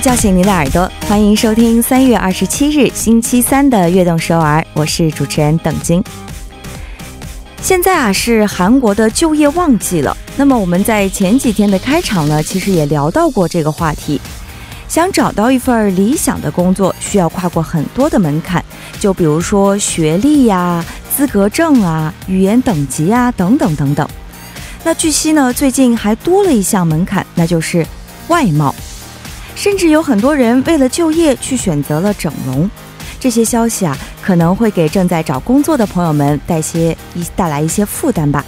叫醒您的耳朵，欢迎收听三月二十七日星期三的《悦动首尔》，我是主持人邓晶。现在啊是韩国的就业旺季了，那么我们在前几天的开场呢，其实也聊到过这个话题。想找到一份理想的工作，需要跨过很多的门槛，就比如说学历呀、资格证啊、语言等级啊等等等等。那据悉呢，最近还多了一项门槛，那就是外貌。甚至有很多人为了就业去选择了整容。这些消息啊，可能会给正在找工作的朋友们带些一带来一些负担吧。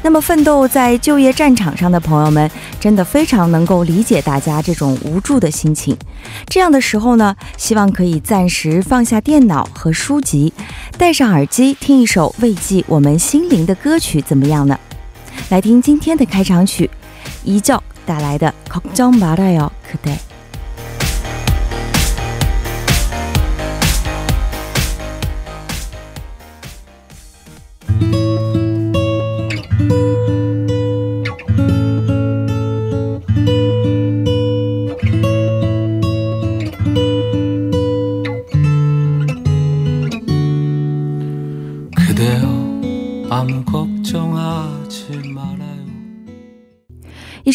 那么，奋斗在就业战场上的朋友们，真的非常能够理解大家这种无助的心情。这样的时候呢，希望可以暂时放下电脑和书籍，戴上耳机听一首慰藉我们心灵的歌曲，怎么样呢？来听今天的开场曲，一觉 带来的《걱정말아요그대》。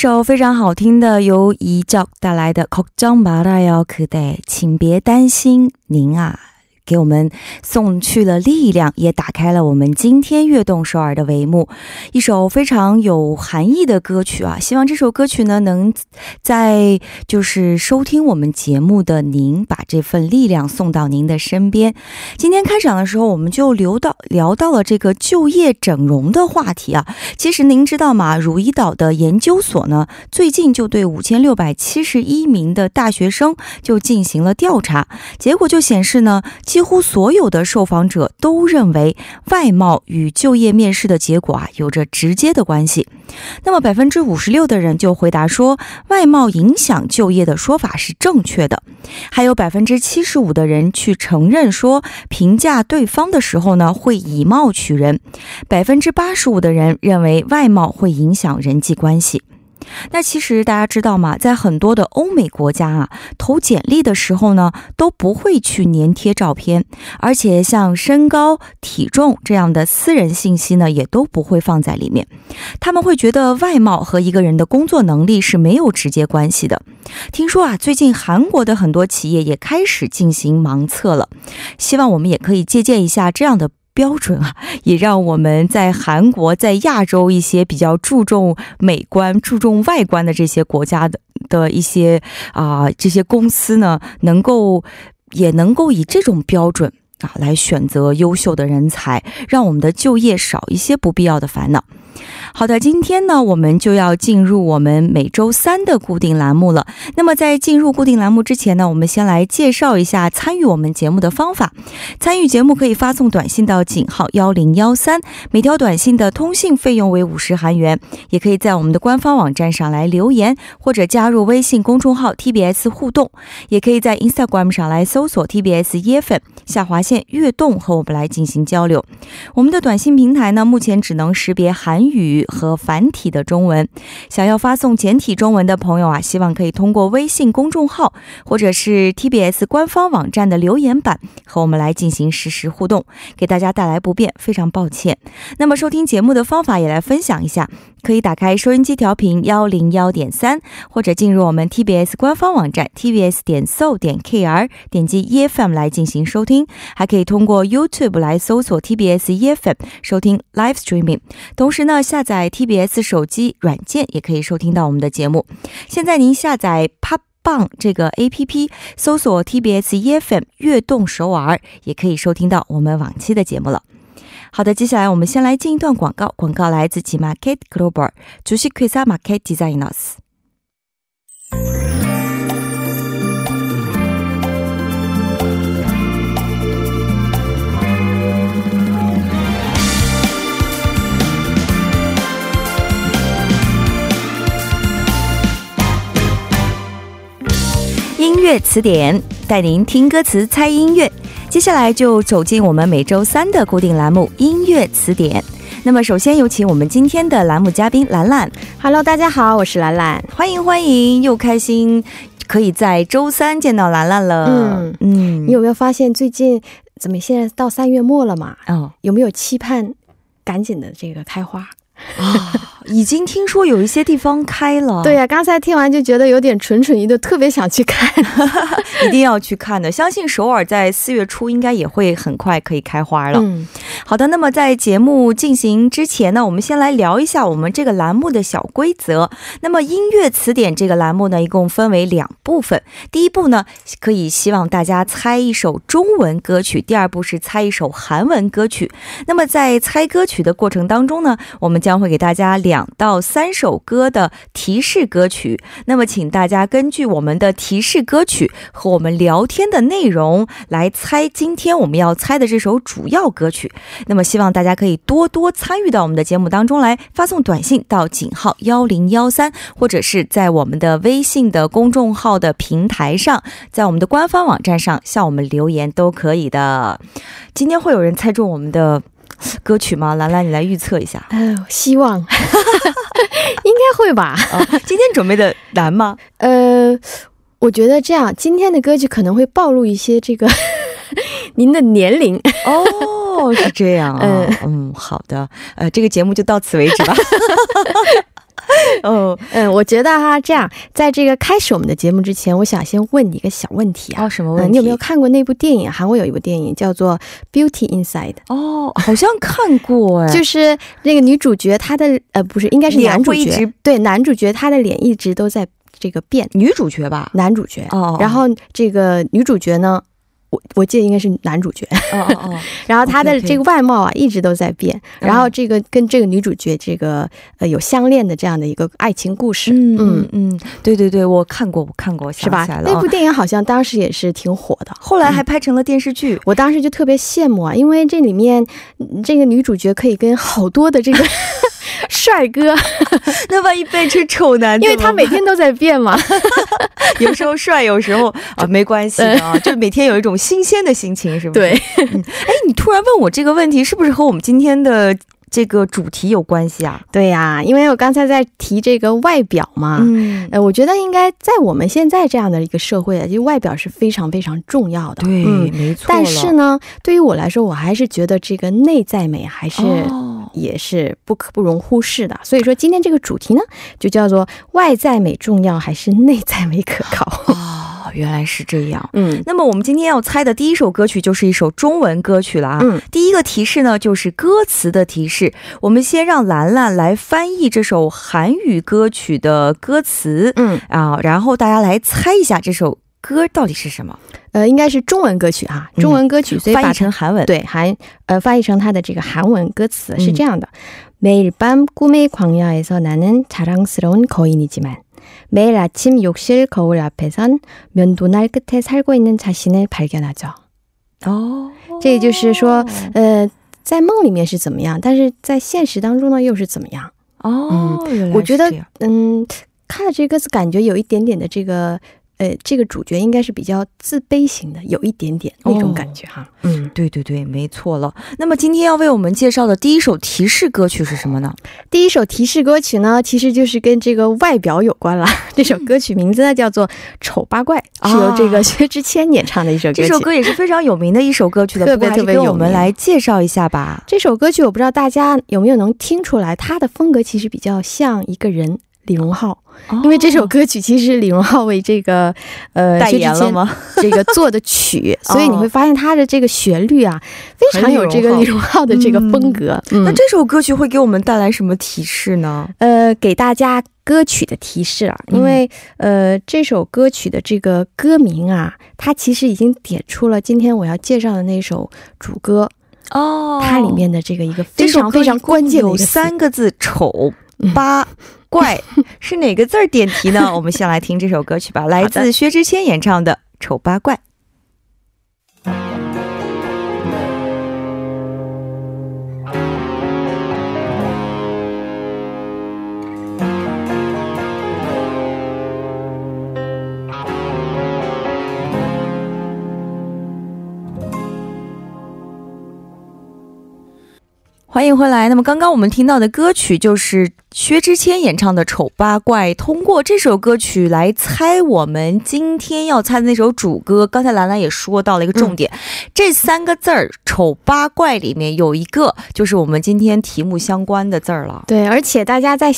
首非常好听的，由이적带来的《걱정말아요그대》，请别担心，您啊。 给我们送去了力量，也打开了我们今天悦动首尔的帷幕。一首非常有含义的歌曲啊！希望这首歌曲呢，能在就是收听我们节目的您，把这份力量送到您的身边。今天开场的时候，我们就聊到聊到了这个就业整容的话题啊。其实您知道吗？汝矣岛的研究所呢，最近就对五千六百七十一名的大学生就进行了调查，结果就显示呢。几乎所有的受访者都认为外貌与就业面试的结果啊有着直接的关系。那么百分之五十六的人就回答说外貌影响就业的说法是正确的，还有百分之七十五的人去承认说评价对方的时候呢会以貌取人，百分之八十五的人认为外貌会影响人际关系。那其实大家知道吗？在很多的欧美国家啊，投简历的时候呢，都不会去粘贴照片，而且像身高、体重这样的私人信息呢，也都不会放在里面。他们会觉得外貌和一个人的工作能力是没有直接关系的。听说啊，最近韩国的很多企业也开始进行盲测了，希望我们也可以借鉴一下这样的。标准啊，也让我们在韩国、在亚洲一些比较注重美观、注重外观的这些国家的的一些啊这些公司呢，能够也能够以这种标准啊来选择优秀的人才，让我们的就业少一些不必要的烦恼。好的，今天呢，我们就要进入我们每周三的固定栏目了。那么，在进入固定栏目之前呢，我们先来介绍一下参与我们节目的方法。参与节目可以发送短信到井号幺零幺三，每条短信的通信费用为五十韩元。也可以在我们的官方网站上来留言，或者加入微信公众号 TBS 互动。也可以在 Instagram 上来搜索 TBS 椰粉下划线悦动和我们来进行交流。我们的短信平台呢，目前只能识别韩语。和繁体的中文，想要发送简体中文的朋友啊，希望可以通过微信公众号或者是 TBS 官方网站的留言板和我们来进行实时互动，给大家带来不便，非常抱歉。那么收听节目的方法也来分享一下，可以打开收音机调频幺零幺点三，或者进入我们 TBS 官方网站 TBS 点 so 点 KR，点击 EFM 来进行收听，还可以通过 YouTube 来搜索 TBS EFM 收听 Live Streaming，同时呢下载。TBS 手机软件也可以收听到我们的节目。现在您下载 Pop 棒这个 APP，搜索 TBS EFM 悦动首尔，也可以收听到我们往期的节目了。好的，接下来我们先来进一段广告。广告来自 Market Global 主席 Krisa Market Designers。音乐词典带您听歌词猜音乐，接下来就走进我们每周三的固定栏目音乐词典。那么，首先有请我们今天的栏目嘉宾兰兰。Hello，大家好，我是兰兰，欢迎欢迎，又开心。可以在周三见到兰兰了。嗯嗯，你有没有发现最近怎么现在到三月末了嘛？哦，有没有期盼赶紧的这个开花？啊，已经听说有一些地方开了。对呀，刚才听完就觉得有点蠢蠢欲动，特别想去看，一定要去看的。相信首尔在四月初应该也会很快可以开花了。嗯，好的。那么在节目进行之前呢，我们先来聊一下我们这个栏目的小规则。那么音乐词典这个栏目呢，一共分为两部分。第一步呢，可以希望大家猜一首中文歌曲；第二步是猜一首韩文歌曲。那么在猜歌曲的过程当中呢，我们将将会给大家两到三首歌的提示歌曲，那么请大家根据我们的提示歌曲和我们聊天的内容来猜今天我们要猜的这首主要歌曲。那么希望大家可以多多参与到我们的节目当中来，发送短信到井号幺零幺三，或者是在我们的微信的公众号的平台上，在我们的官方网站上向我们留言都可以的。今天会有人猜中我们的。歌曲吗？兰兰，你来预测一下。呃，希望 应该会吧。今天准备的难吗？呃，我觉得这样，今天的歌曲可能会暴露一些这个 您的年龄。哦，是这样啊。嗯，好的。呃，这个节目就到此为止吧。哦，嗯，我觉得哈，这样，在这个开始我们的节目之前，我想先问你一个小问题啊。哦，什么问题？你有没有看过那部电影？韩国有一部电影叫做《Beauty Inside》。哦，好像看过 哎。就是那个女主角，她的呃，不是，应该是男主角。对，男主角他的脸一直都在这个变。女主角吧？男主角。哦。然后这个女主角呢？我我记得应该是男主角，哦哦哦，然后他的这个外貌啊一直都在变，然后这个跟这个女主角这个呃有相恋的这样的一个爱情故事，嗯嗯。嗯，对对对，我看过，我看过，是吧？那部电影好像当时也是挺火的，后来还拍成了电视剧，我当时就特别羡慕啊，因为这里面这个女主角可以跟好多的这个。帅哥，那万一变成丑男？因为他每天都在变嘛，有时候帅，有时候啊，没关系啊，就每天有一种新鲜的心情，是不是？对。哎，你突然问我这个问题，是不是和我们今天的？这个主题有关系啊？对呀，因为我刚才在提这个外表嘛，嗯，呃，我觉得应该在我们现在这样的一个社会啊，就外表是非常非常重要的。对，没错。但是呢，对于我来说，我还是觉得这个内在美还是也是不可不容忽视的。所以说，今天这个主题呢，就叫做外在美重要还是内在美可靠？原来是这样，嗯，那么我们今天要猜的第一首歌曲就是一首中文歌曲了啊。嗯，第一个提示呢就是歌词的提示，我们先让兰兰来翻译这首韩语歌曲的歌词，嗯啊，然后大家来猜一下这首歌到底是什么。呃，应该是中文歌曲哈，中文歌曲，所以翻译成韩文，对韩呃翻译成它的这个韩文歌词是这样的：매일밤꿈의광야에서나는자랑스러운거인이지만 매일 아침 욕실 거울 앞에선 면도날 끝에 살고 있는 자신을 발견하죠. 这就是说，呃，在梦里面是怎么样，但是在现实当中呢又是怎么样？哦，我觉得，嗯，看了这个歌词，感觉有一点点的这个 呃，这个主角应该是比较自卑型的，有一点点那种感觉哈。嗯，对对对，没错了。那么今天要为我们介绍的第一首提示歌曲是什么呢？第一首提示歌曲呢，其实就是跟这个外表有关了。这首歌曲名字呢叫做《丑八怪》，是由这个薛之谦演唱的一首歌曲。这首歌也是非常有名的一首歌曲的，特别特别有名。我们来介绍一下吧。这首歌曲我不知道大家有没有能听出来，它的风格其实比较像一个人。李荣浩，因为这首歌曲其实李荣浩为这个呃代言了吗？这个做的曲，所以你会发现他的这个旋律啊，非常有这个李荣浩的这个风格。那这首歌曲会给我们带来什么提示呢？呃，给大家歌曲的提示啊，因为呃这首歌曲的这个歌名啊，它其实已经点出了今天我要介绍的那首主歌哦，它里面的这个一个非常非常关键的有三个字：丑八。怪是哪个字儿点题呢？我们先来听这首歌曲吧，来自薛之谦演唱的《丑八怪》。欢迎回来。那么刚刚我们听到的歌曲就是薛之谦演唱的《丑八怪》。通过这首歌曲来猜我们今天要猜的那首主歌。刚才兰兰也说到了一个重点，这三个字儿“丑八怪”里面有一个就是我们今天题目相关的字儿了。对，而且大家在。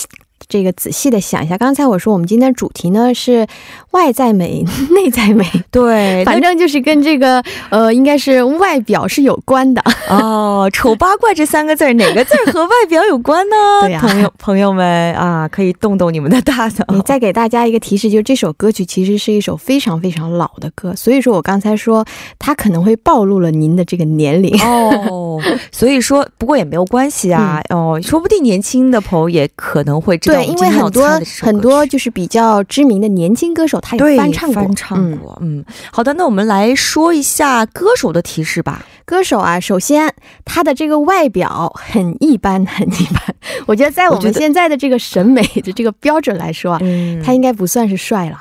这个仔细的想一下，刚才我说我们今天主题呢是外在美、内在美，对，反正就是跟这个呃，应该是外表是有关的哦。丑八怪这三个字哪个字和外表有关呢？对呀，朋友朋友们啊，可以动动你们的大脑。你再给大家一个提示，就是这首歌曲其实是一首非常非常老的歌，所以说我刚才说它可能会暴露了您的这个年龄哦。所以说，不过也没有关系啊，哦，说不定年轻的朋友也可能会知道。对，因为很多很多就是比较知名的年轻歌手，他也翻唱过。翻唱过，嗯，好的，那我们来说一下歌手的提示吧。歌手啊，首先他的这个外表很一般，很一般。我觉得在我们现在的这个审美的这个标准来说啊，他应该不算是帅了。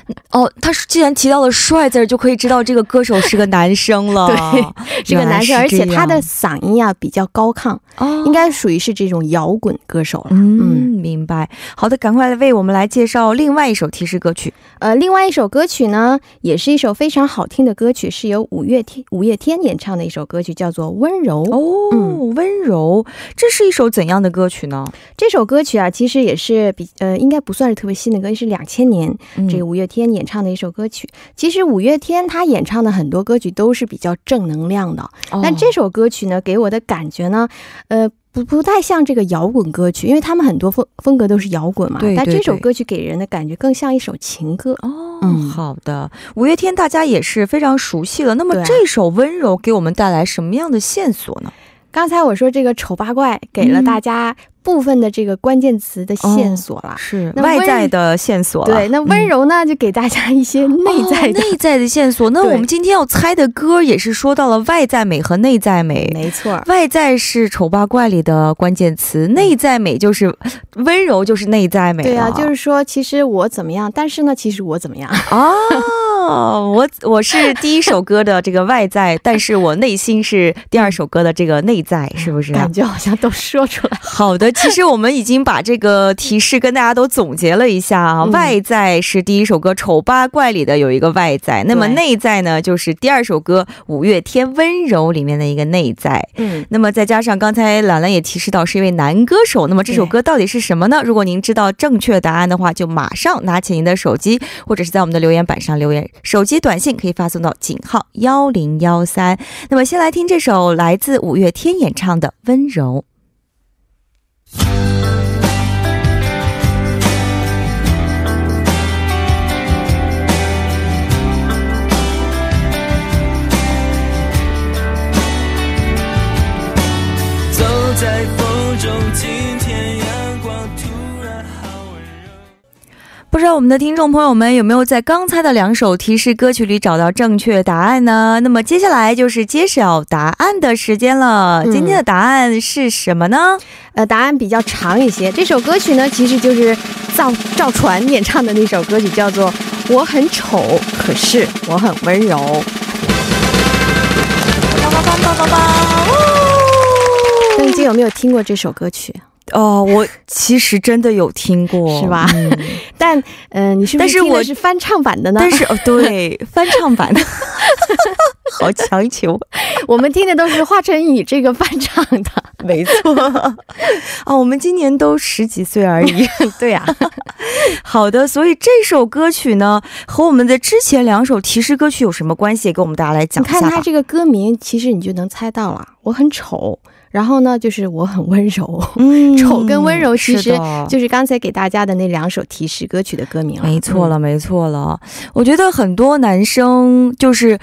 哦，他既然提到了“帅”字，就可以知道这个歌手是个男生了。对，是个男生，而且他的嗓音啊比较高亢，哦，应该属于是这种摇滚歌手了。嗯，明白。好的，赶快来为我们来介绍另外一首提示歌曲。呃，另外一首歌曲呢，也是一首非常好听的歌曲，是由五月天五月天演唱的一首歌曲，叫做《温柔》。哦，温柔，这是一首怎样的歌曲呢？这首歌曲啊，其实也是比呃，应该不算是特别新的歌，是两千年这个五月天演唱的一首歌曲。其实五月天他演唱的很多歌曲都是比较正能量的，但这首歌曲呢，给我的感觉呢，呃。不不太像这个摇滚歌曲，因为他们很多风风格都是摇滚嘛。对但这首歌曲给人的感觉更像一首情歌。哦，嗯，好的。五月天大家也是非常熟悉了。那么这首温柔给我们带来什么样的线索呢？刚才我说这个丑八怪给了大家。部分的这个关键词的线索了，是外在的线索。对，那温柔呢，就给大家一些内在内在的线索。那我们今天要猜的歌也是说到了外在美和内在美。没错，外在是丑八怪里的关键词，内在美就是温柔，就是内在美。对啊，就是说，其实我怎么样，但是呢，其实我怎么样 哦，我我是第一首歌的这个外在，但是我内心是第二首歌的这个内在，是不是？感觉好像都说出来。好的。其实我们已经把这个提示跟大家都总结了一下啊，外在是第一首歌《丑八怪》里的有一个外在，那么内在呢，就是第二首歌五月天《温柔》里面的一个内在。嗯，那么再加上刚才兰兰也提示到是一位男歌手，那么这首歌到底是什么呢？如果您知道正确答案的话，就马上拿起您的手机，或者是在我们的留言板上留言，手机短信可以发送到井号幺零幺三。那么先来听这首来自五月天演唱的《温柔》。走在风中，不知道我们的听众朋友们有没有在刚才的两首提示歌曲里找到正确答案呢？那么接下来就是揭晓答案的时间了。今天的答案是什么呢？呃，答案比较长一些。这首歌曲呢，其实就是赵赵传演唱的那首歌曲，叫做《我很丑，可是我很温柔》。梆梆梆梆梆梆！那你有没有听过这首歌曲？哦，我其实真的有听过，是吧？但嗯，你是但是听的是翻唱版的呢？但是哦，对，翻唱版的，好强求。我们听的都是华晨宇这个翻唱的，没错。啊，我们今年都十几岁而已。对呀。好的，所以这首歌曲呢，和我们的之前两首提示歌曲有什么关系？给我们大家来讲一下。你看它这个歌名，其实你就能猜到了。我很丑。然后呢，就是我很温柔，丑跟温柔其实就是刚才给大家的那两首提示歌曲的歌名了。没错了，没错了。我觉得很多男生就是，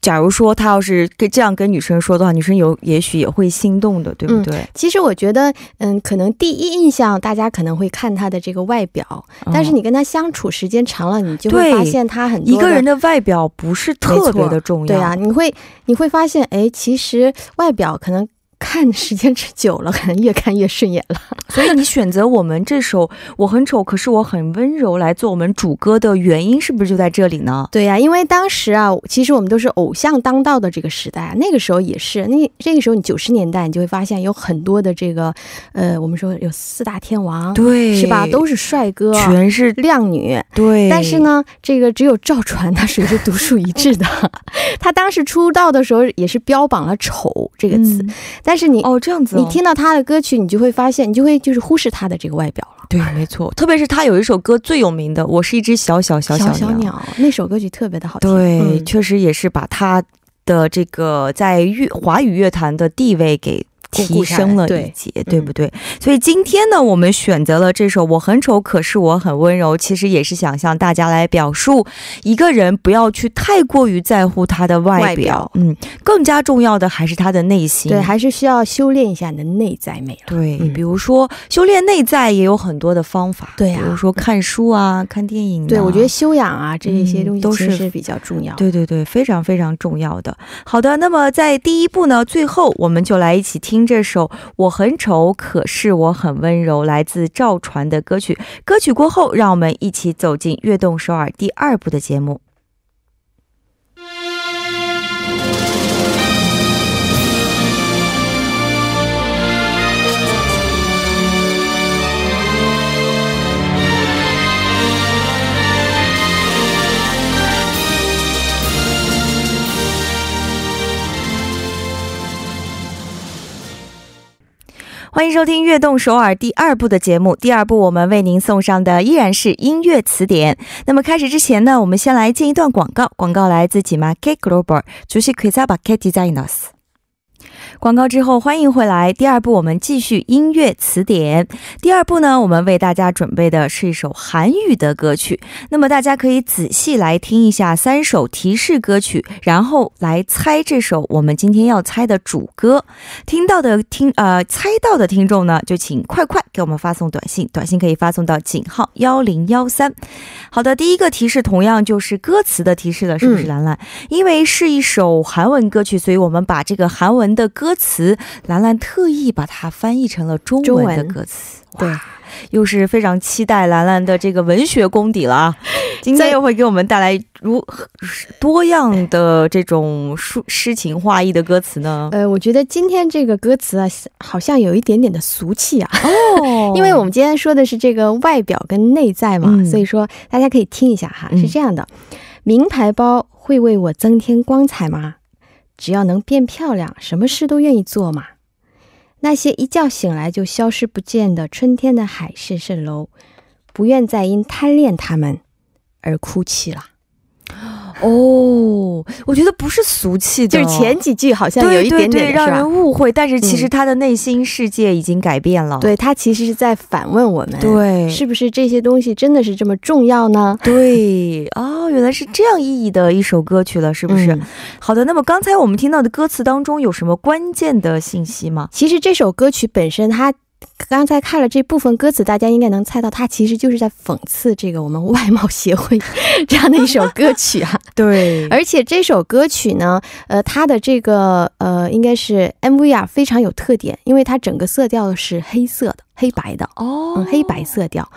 假如说他要是跟这样跟女生说的话，女生有也许也会心动的，对不对？其实我觉得，嗯，可能第一印象大家可能会看他的这个外表，但是你跟他相处时间长了，你就会发现他很多一个人的外表不是特别的重要。对啊，你会你会发现，哎，其实外表可能。看时间久了，可能越看越顺眼了。所以你选择我们这首《我很丑可是我很温柔》来做我们主歌的原因，是不是就在这里呢？对呀，因为当时啊，其实我们都是偶像当道的这个时代，那个时候也是，那这个时候你九十年代，你就会发现有很多的这个，呃，我们说有四大天王，对，是吧？都是帅哥，全是靓女，对。但是呢，这个只有赵传他属于是独树一帜的，他当时出道的时候也是标榜了“丑”这个词，但是你哦这样子，你听到他的歌曲，你就会发现，你就会就是忽视他的这个外表了。对，没错，特别是他有一首歌最有名的《我是一只小小小小小鸟》，那首歌曲特别的好听。对，确实也是把他的这个在乐华语乐坛的地位给。提升了一截，对不对？所以今天呢，我们选择了这首《我很丑，可是我很温柔》，其实也是想向大家来表述，一个人不要去太过于在乎他的外表，嗯，更加重要的还是他的内心，对，还是需要修炼一下你的内在美。对，比如说修炼内在也有很多的方法，对啊，比如说看书啊，看电影。对，我觉得修养啊，这一些东西都是比较重要。对对对，非常非常重要的。好的，那么在第一步呢，最后我们就来一起听。这首我很丑，可是我很温柔，来自赵传的歌曲。歌曲过后，让我们一起走进《悦动首尔》第二部的节目。欢迎收听《悦动首尔》第二部的节目。第二部我们为您送上的依然是音乐词典。那么开始之前呢，我们先来进一段广告。广告来自 Market Global，主席 Krisa Market Designers。广告之后，欢迎回来。第二部，我们继续音乐词典。第二部呢，我们为大家准备的是一首韩语的歌曲。那么大家可以仔细来听一下三首提示歌曲，然后来猜这首我们今天要猜的主歌。听到的听呃猜到的听众呢，就请快快给我们发送短信，短信可以发送到井号幺零幺三。好的，第一个提示同样就是歌词的提示了，是不是兰兰？因为是一首韩文歌曲，所以我们把这个韩文的。歌词，兰兰特意把它翻译成了中文的歌词。对，又是非常期待兰兰的这个文学功底了啊！今天又会给我们带来如多样的这种诗诗情画意的歌词呢？呃，我觉得今天这个歌词啊，好像有一点点的俗气啊。哦，因为我们今天说的是这个外表跟内在嘛，所以说大家可以听一下哈。是这样的，名牌包会为我增添光彩吗？只要能变漂亮，什么事都愿意做嘛。那些一觉醒来就消失不见的春天的海市蜃楼，不愿再因贪恋他们而哭泣了。哦，我觉得不是俗气的，就是前几句好像有一点点让人误会，但是其实他的内心世界已经改变了。对他其实是在反问我们，对，是不是这些东西真的是这么重要呢？对，哦，原来是这样意义的一首歌曲了，是不是？好的，那么刚才我们听到的歌词当中有什么关键的信息吗？其实这首歌曲本身它。刚才看了这部分歌词，大家应该能猜到，它其实就是在讽刺这个我们外貌协会这样的一首歌曲啊。对，而且这首歌曲呢，呃，它的这个呃，应该是 MV 啊，非常有特点，因为它整个色调是黑色的、黑白的哦，黑白色调。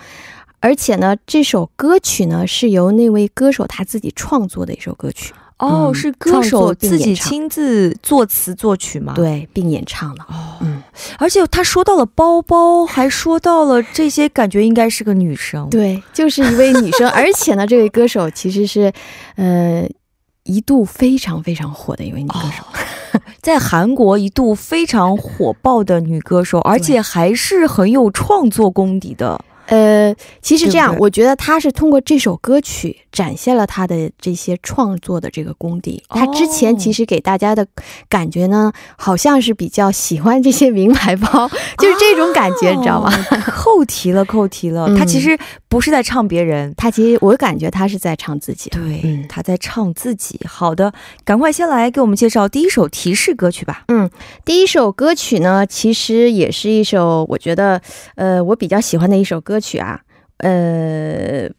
而且呢，这首歌曲呢是由那位歌手他自己创作的一首歌曲。哦，是歌手自己亲自作词作曲吗？对，并演唱的。哦，嗯，而且他说到了包包，还说到了这些，感觉应该是个女生。对，就是一位女生。而且呢，这位歌手其实是，呃，一度非常非常火的一位女歌手，在韩国一度非常火爆的女歌手，而且还是很有创作功底的。呃，其实这样，我觉得他是通过这首歌曲展现了他的这些创作的这个功底。他之前其实给大家的感觉呢，好像是比较喜欢这些名牌包，就是这种感觉，你知道吗？扣题了，扣题了。他其实不是在唱别人，他其实我感觉他是在唱自己。对，他在唱自己。好的，赶快先来给我们介绍第一首提示歌曲吧。嗯，第一首歌曲呢，其实也是一首我觉得，呃，我比较喜欢的一首歌。歌曲啊，呃，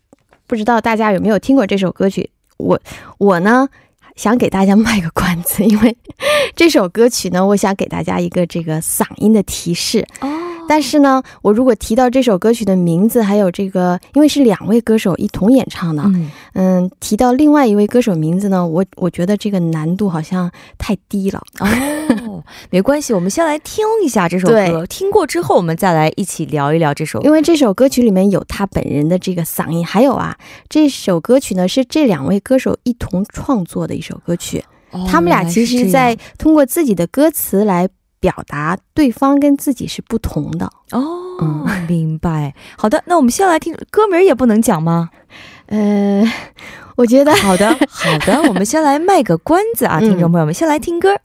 不知道大家有没有听过这首歌曲？我我呢，想给大家卖个关子，因为 这首歌曲呢，我想给大家一个这个嗓音的提示哦。但是呢，我如果提到这首歌曲的名字，还有这个，因为是两位歌手一同演唱的，嗯，提到另外一位歌手名字呢，我我觉得这个难度好像太低了。哦，没关系，我们先来听一下这首歌，听过之后我们再来一起聊一聊这首。因为这首歌曲里面有他本人的这个嗓音，还有啊，这首歌曲呢是这两位歌手一同创作的一首歌曲。他们俩其实，在通过自己的歌词来表达对方跟自己是不同的哦。明白。好的，那我们先来听歌名也不能讲吗？呃，我觉得好的，好的，我们先来卖个关子啊，听众朋友们，先来听歌。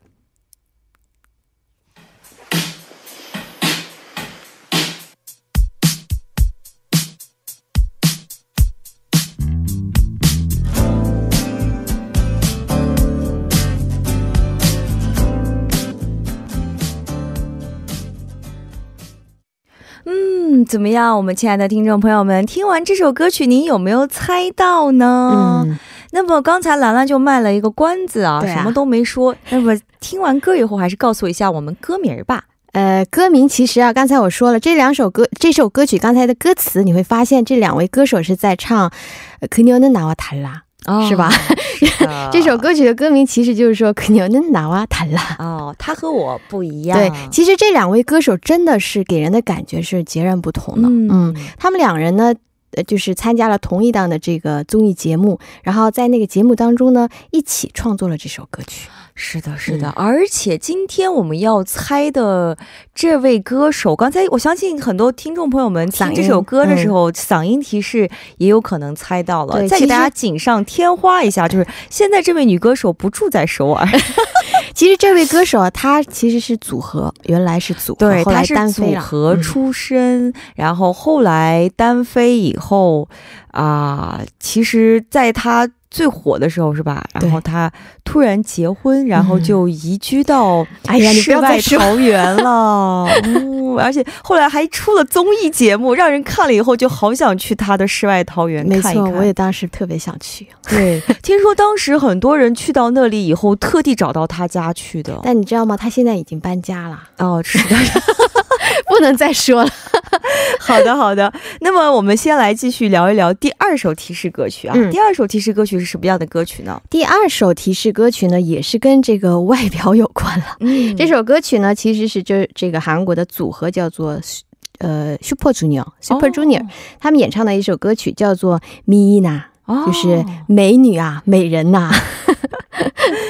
怎么样，我们亲爱的听众朋友们，听完这首歌曲，您有没有猜到呢？嗯，那么刚才兰兰就卖了一个关子啊，什么都没说。那么听完歌以后，还是告诉一下我们歌名吧。呃，歌名其实啊，刚才我说了，这两首歌，这首歌曲刚才的歌词，你会发现这两位歌手是在唱《可牛能拿我弹啦》。是吧？这首歌曲的歌名其实就是说“ 可牛能拿哇谈啦”。哦，他和我不一样。对，其实这两位歌手真的是给人的感觉是截然不同的。嗯，他们两人呢，呃，就是参加了同一档的这个综艺节目，然后在那个节目当中呢，一起创作了这首歌曲。是的，是的，而且今天我们要猜的这位歌手，刚才我相信很多听众朋友们听这首歌的时候，嗓音提示也有可能猜到了。再给大家锦上添花一下，就是现在这位女歌手不住在首尔。其实这位歌手啊，他其实是组合，原来是组合，对，他是组合出身，然后后来单飞以后啊，其实在她。最火的时候是吧？然后他突然结婚，然后就移居到 哎呀世外桃源 了。嗯，而且后来还出了综艺节目，让人看了以后就好想去他的世外桃源看一看。没错，我也当时特别想去。对，听说当时很多人去到那里以后，特地找到他家去的。但你知道吗？他现在已经搬家了。哦，是的。不能再说了。好的，好的。那么我们先来继续聊一聊第二首提示歌曲啊。第二首提示歌曲是什么样的歌曲呢？第二首提示歌曲呢，也是跟这个外表有关了。嗯，这首歌曲呢，其实是这这个韩国的组合叫做呃 Super Junior，Super Junior，他们演唱的一首歌曲叫做《Mina》，就是美女啊，美人呐。那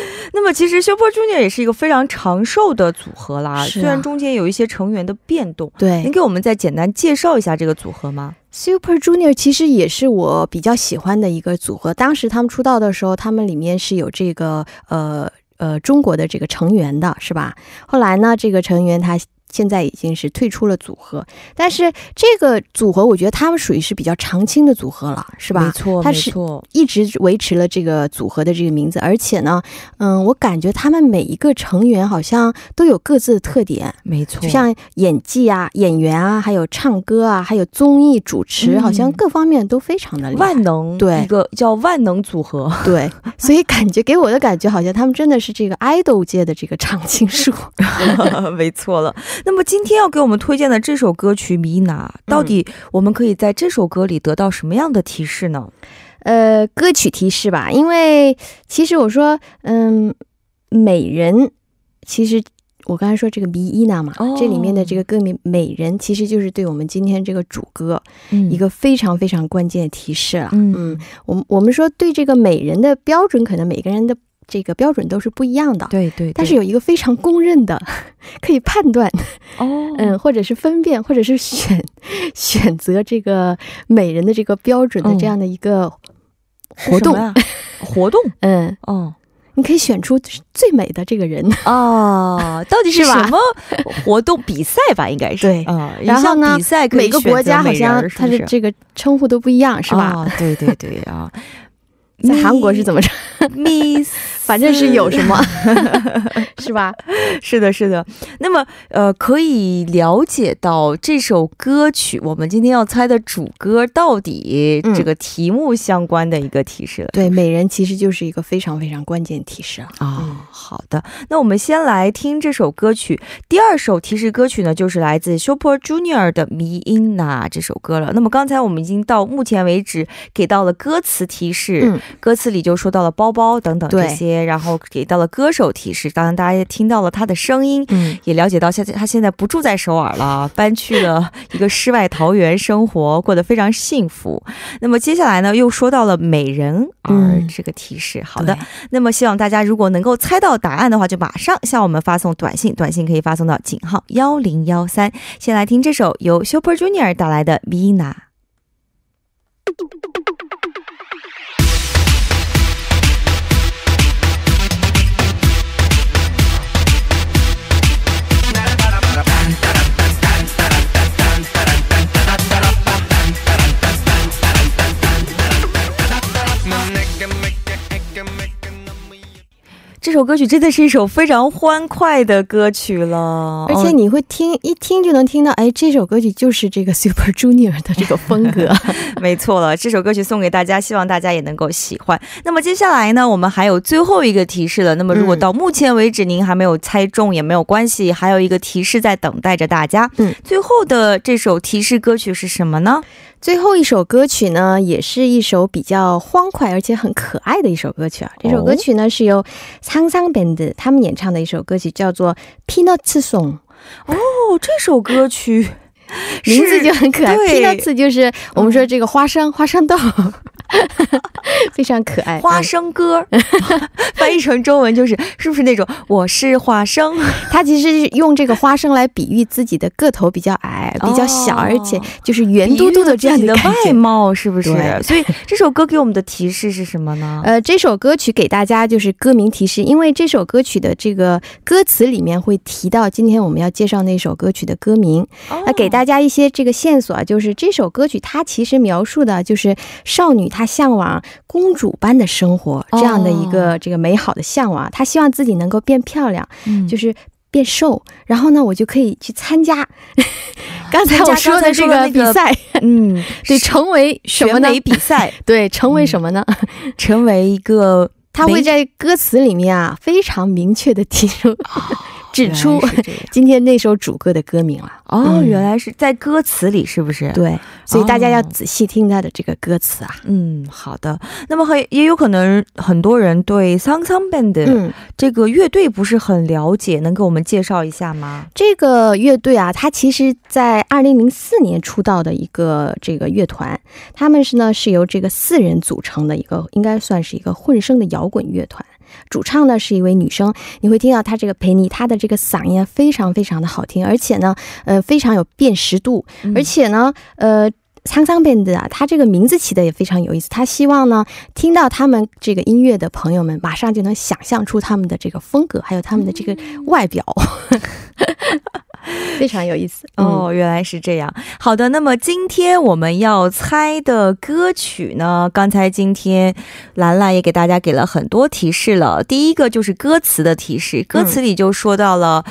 么其实 Super Junior 也是一个非常长寿的组合啦，虽然中间有一些成员的变动。对，能给我们再简单介绍一下这个组合吗？Super Junior 其实也是我比较喜欢的一个组合。当时他们出道的时候，他们里面是有这个呃呃中国的这个成员的，是吧？后来呢，这个成员他。现在已经是退出了组合，但是这个组合我觉得他们属于是比较长青的组合了，是吧？没错，他是，一直维持了这个组合的这个名字，而且呢，嗯，我感觉他们每一个成员好像都有各自的特点，没错，就像演技啊、演员啊，还有唱歌啊，还有综艺主持，好像各方面都非常的万能，对，一个叫万能组合，对，所以感觉给我的感觉好像他们真的是这个 idol 界的这个常青树，没错了。那么今天要给我们推荐的这首歌曲《米娜》，到底我们可以在这首歌里得到什么样的提示呢？呃，歌曲提示吧，因为其实我说，嗯，美人，其实我刚才说这个《米伊娜》嘛，这里面的这个歌名“美人”，其实就是对我们今天这个主歌一个非常非常关键的提示了。嗯，我我们说对这个美人的标准，可能每个人的。这个标准都是不一样的，对对，但是有一个非常公认的，可以判断哦，嗯，或者是分辨，或者是选选择这个美人的这个标准的这样的一个活动活动，嗯。哦，你可以选出最美的这个人哦，到底 是什么活动？比赛吧？应该是对。啊，然后呢，比赛每个国家好像它的这个称呼都不一样，是吧？对对对啊。在韩国是怎么唱？Miss 反正是有什么，是吧？是的，是的。那么，呃，可以了解到这首歌曲，我们今天要猜的主歌到底这个题目相关的一个提示了。对，美人其实就是一个非常非常关键提示啊。好的，那我们先来听这首歌曲。第二首提示歌曲呢，就是来自 Super Junior 的《迷音呐》这首歌了。那么刚才我们已经到目前为止给到了歌词提示，歌词里就说到了包包等等这些，然后给到了歌手提示。当然，大家也听到了他的声音，嗯，也了解到现在他现在不住在首尔了，搬去了一个世外桃源生活，过得非常幸福。那么接下来呢，又说到了美人儿这个提示。好的，那么希望大家如果能够猜到答案的话，就马上向我们发送短信，短信可以发送到井号幺零幺三。先来听这首由 Super Junior 带来的《Mina》。首歌曲真的是一首非常欢快的歌曲了，而且你会听一听就能听到，哎，这首歌曲就是这个 Super Junior 的这个风格，没错了。这首歌曲送给大家，希望大家也能够喜欢。那么接下来呢，我们还有最后一个提示了。那么如果到目前为止您还没有猜中也没有关系，还有一个提示在等待着大家。嗯，最后的这首提示歌曲是什么呢？最后一首歌曲呢，也是一首比较欢快而且很可爱的一首歌曲啊。这首歌曲呢是由沧桑 band 他们演唱的一首歌曲，叫做《Peanuts Song》。哦，这首歌曲 名字就很可爱，Peanuts 就是我们说这个花生花生豆。非常可爱，花生歌 翻译成中文就是是不是那种我是花生？他其实是用这个花生来比喻自己的个头比较矮、比较小，而且就是圆嘟嘟的这样的外貌，是不是？所以这首歌给我们的提示是什么呢？呃，这首歌曲给大家就是歌名提示，因为这首歌曲的这个歌词里面会提到今天我们要介绍那首歌曲的歌名。那给大家一些这个线索啊，就是这首歌曲它其实描述的就是少女她。向往公主般的生活，这样的一个这个美好的向往，她希望自己能够变漂亮，就是变瘦，然后呢，我就可以去参加 刚才我说的这个比赛，嗯，对，成为什么呢？比赛，对，成为什么呢？成为一个，他会在歌词里面啊，非常明确的提出。指出今天那首主歌的歌名了哦，原来是在歌词里，是不是？对，所以大家要仔细听他的这个歌词啊。嗯，好的。那么很也有可能很多人对 Sang Sang band 这个乐队不是很了解，能给我们介绍一下吗？这个乐队啊，它其实在二零零四年出道的一个这个乐团，他们是呢是由这个四人组成的一个，应该算是一个混声的摇滚乐团。主唱呢是一位女生，你会听到她这个陪你，她的这个嗓音非常非常的好听，而且呢，呃，非常有辨识度，而且呢，呃，沧桑 band 啊，它这个名字起的也非常有意思，他希望呢，听到他们这个音乐的朋友们，马上就能想象出他们的这个风格，还有他们的这个外表。非常有意思哦，原来是这样。好的，那么今天我们要猜的歌曲呢？刚才今天兰兰也给大家给了很多提示了。第一个就是歌词的提示，歌词里就说到了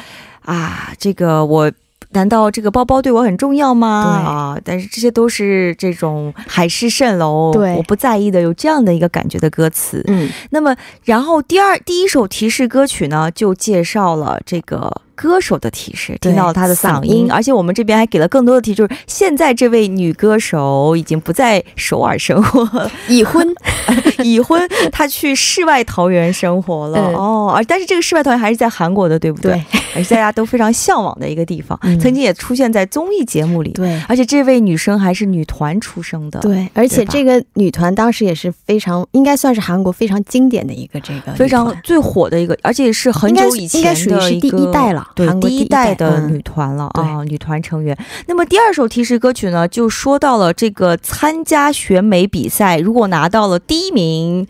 啊，这个我。难道这个包包对我很重要吗？啊！但是这些都是这种海市蜃楼，对，我不在意的，有这样的一个感觉的歌词。嗯，那么然后第二第一首提示歌曲呢，就介绍了这个。歌手的提示，听到了他的嗓音，而且我们这边还给了更多的提示，就是现在这位女歌手已经不在首尔生活，已婚，已婚，她去世外桃源生活了。哦，而但是这个世外桃源还是在韩国的，对不对？对，而且大家都非常向往的一个地方，曾经也出现在综艺节目里。对，而且这位女生还是女团出生的。对，而且这个女团当时也是非常，应该算是韩国非常经典的一个这个非常最火的一个，而且是很久以前的第一代了。对，第一代的女团了啊，女团成员。那么第二首提示歌曲呢，就说到了这个参加选美比赛，如果拿到了第一名，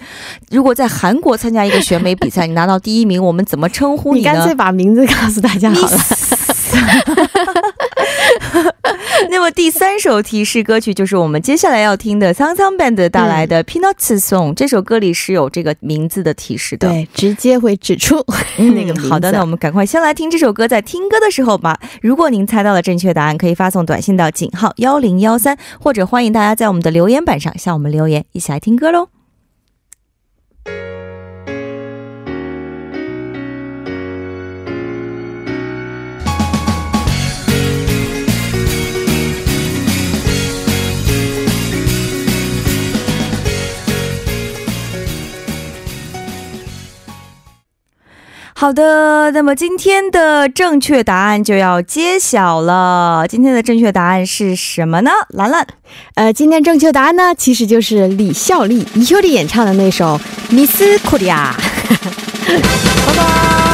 如果在韩国参加一个选美比赛，你拿到第一名，我们怎么称呼你呢？你干脆把名字告诉大家好了。那么第第三首提示歌曲就是我们接下来要听的苍苍 band 带来的 Peanuts Song。这首歌里是有这个名字的提示的，对，直接会指出 那个名字。好的，那我们赶快先来听这首歌。在听歌的时候吧，如果您猜到了正确答案，可以发送短信到井号幺零幺三，或者欢迎大家在我们的留言板上向我们留言，一起来听歌喽。好的，那么今天的正确答案就要揭晓了。今天的正确答案是什么呢？兰兰，呃，今天正确答案呢，其实就是李孝利、李秀丽演唱的那首《Miss Korea》。拜拜。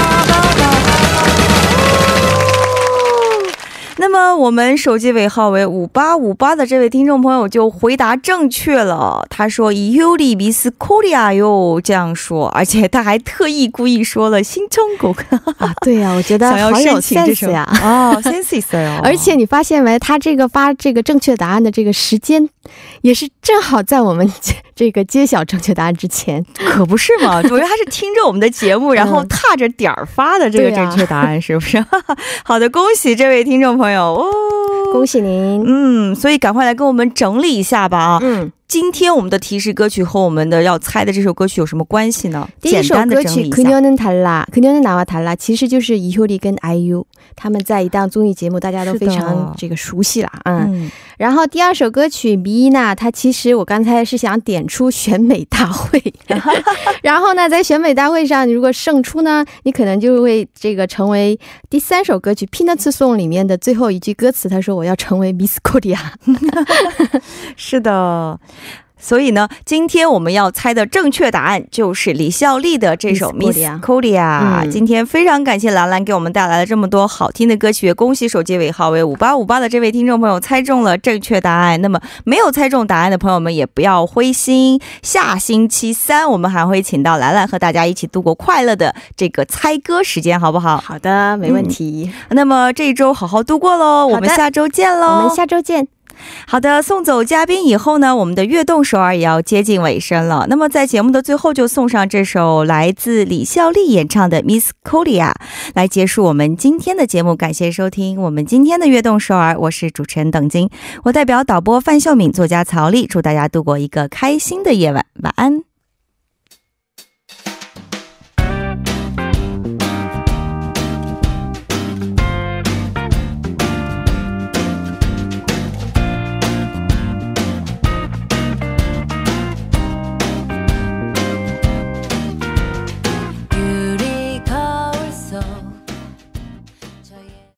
那么我们手机尾号为五八五八的这位听众朋友就回答正确了。他说以 u l i Miss Korea 哟，这样说，而且他还特意故意说了新中国 啊，对呀，我觉得 好有 sense 呀，哦，sense 哦。而且你发现没，他这个发这个正确答案的这个时间，也是正好在我们这个揭晓正确答案之前，可不是吗？我觉得他是听着我们的节目，然后踏着点儿发的这个正确答案，是不是？好的，恭喜这位听众朋友。朋友哦，恭喜您！嗯，所以赶快来跟我们整理一下吧啊！嗯。今天我们的提示歌曲和我们的要猜的这首歌曲有什么关系呢？第一首歌曲《可牛能谈啦》，可牛能拿瓦谈啦，其实就是伊秀丽跟 IU 他们在一档综艺节目，大家都非常这个熟悉了。嗯，然后第二首歌曲《米娜》，它其实我刚才是想点出选美大会，然后呢，在选美大会上，如果胜出呢，你可能就会这个成为第三首歌曲《Peanuts Song》里面的最后一句歌词，他说我要成为 Miss Korea。是的。所以呢，今天我们要猜的正确答案就是李孝利的这首《Miss Korea》。今天非常感谢兰兰给我们带来了这么多好听的歌曲，恭喜手机尾号为五八五八的这位听众朋友猜中了正确答案。那么没有猜中答案的朋友们也不要灰心，下星期三我们还会请到兰兰和大家一起度过快乐的这个猜歌时间，好不好？好的，没问题。那么这一周好好度过喽，我们下周见喽，我们下周见。好的，送走嘉宾以后呢，我们的悦动首尔也要接近尾声了。那么在节目的最后，就送上这首来自李孝利演唱的《Miss Korea》，来结束我们今天的节目。感谢收听我们今天的悦动首尔，我是主持人邓晶，我代表导播范秀敏、作家曹丽，祝大家度过一个开心的夜晚，晚安。